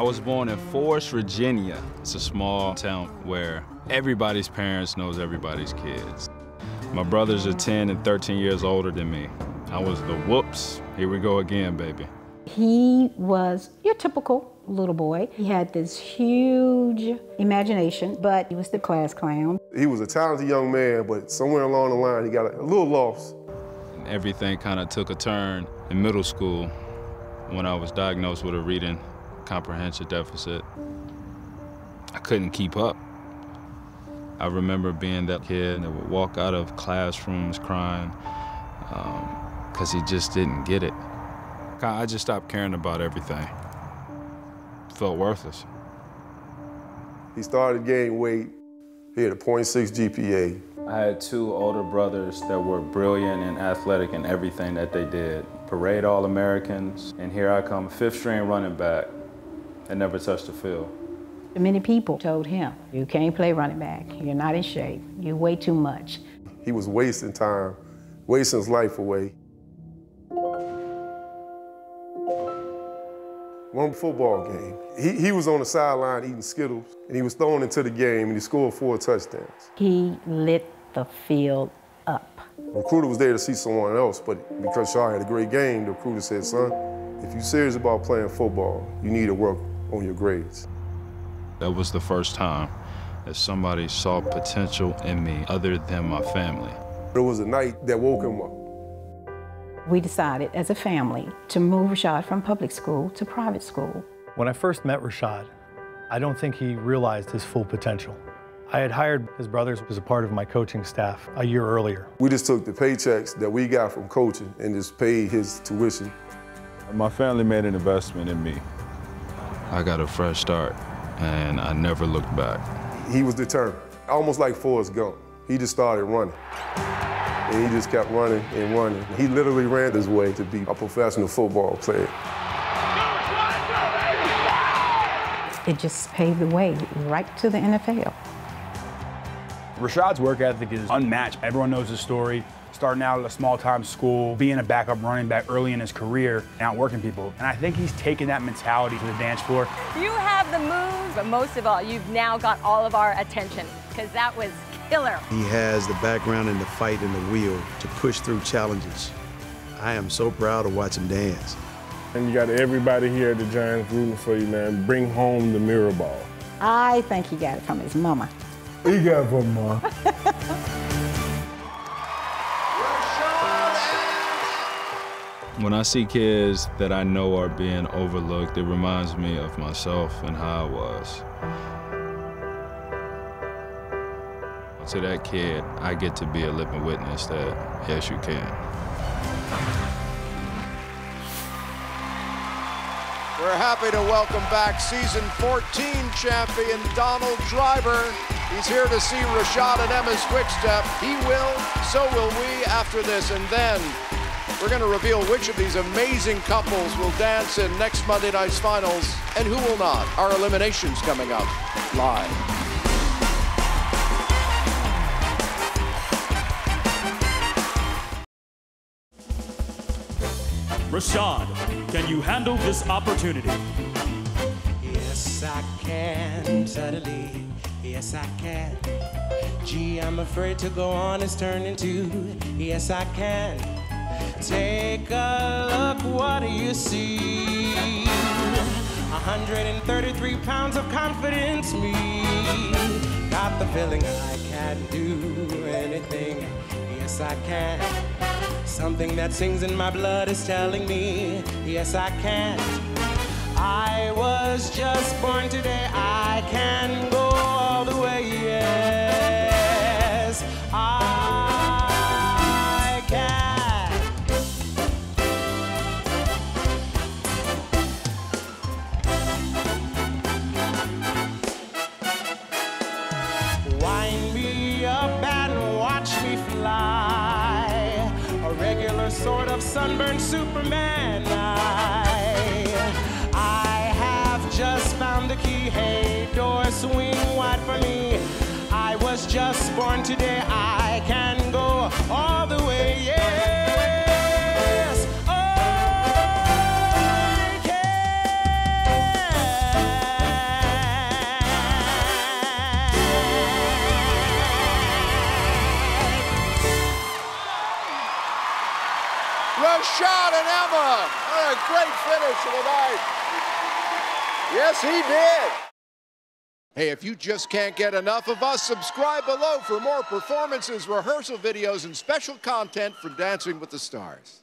I was born in Forest, Virginia. It's a small town where everybody's parents knows everybody's kids. My brothers are 10 and 13 years older than me. I was the whoops. Here we go again, baby. He was your typical little boy. He had this huge imagination, but he was the class clown. He was a talented young man, but somewhere along the line, he got a, a little lost. And everything kind of took a turn in middle school when I was diagnosed with a reading comprehension deficit. I couldn't keep up. I remember being that kid that would walk out of classrooms crying because um, he just didn't get it. I just stopped caring about everything. Felt worthless. He started gaining weight. He had a 0.6 GPA. I had two older brothers that were brilliant and athletic in everything that they did. Parade All-Americans, and here I come, fifth string running back that never touched the field. Many people told him, you can't play running back. You're not in shape. You weigh too much. He was wasting time, wasting his life away. One football game, he, he was on the sideline eating Skittles, and he was thrown into the game, and he scored four touchdowns. He lit the field up. The recruiter was there to see someone else, but because Shaw had a great game, the recruiter said, son, if you're serious about playing football, you need to work on your grades. That was the first time that somebody saw potential in me other than my family. It was a night that woke him up. We decided as a family to move Rashad from public school to private school. When I first met Rashad, I don't think he realized his full potential. I had hired his brothers as a part of my coaching staff a year earlier. We just took the paychecks that we got from coaching and just paid his tuition. My family made an investment in me. I got a fresh start, and I never looked back. He was determined, almost like Forrest Gump. He just started running. And he just kept running and running. He literally ran his way to be a professional football player. It just paved the way right to the NFL. Rashad's work ethic is unmatched. Everyone knows his story. Starting out at a small time school, being a backup running back early in his career, and outworking people. And I think he's taken that mentality to the dance floor. You have the moves, but most of all, you've now got all of our attention because that was killer. He has the background and the fight and the will to push through challenges. I am so proud to watch him dance. And you got everybody here at the Giants rooting for you, man. Bring home the mirror ball. I think he got it from his mama. It from. When I see kids that I know are being overlooked, it reminds me of myself and how I was. To that kid, I get to be a living witness that, yes, you can. We're happy to welcome back season 14 champion Donald Driver. He's here to see Rashad and Emma's quick step. He will, so will we after this. And then we're going to reveal which of these amazing couples will dance in next Monday night's finals and who will not. Our eliminations coming up live. Rashad, can you handle this opportunity? Yes, I can, suddenly. Yes, I can. Gee, I'm afraid to go on. It's turned into, yes, I can. Take a look, what do you see? 133 pounds of confidence, me. Got the feeling I can do anything. Yes, I can. Something that sings in my blood is telling me, yes, I can. I was just born today, I can sunburned Superman. I, I have just found the key. Hey, door swing wide for me. I was just born today. I Rashad and Emma. What a great finish of the night. Yes, he did. Hey, if you just can't get enough of us, subscribe below for more performances, rehearsal videos, and special content from Dancing with the Stars.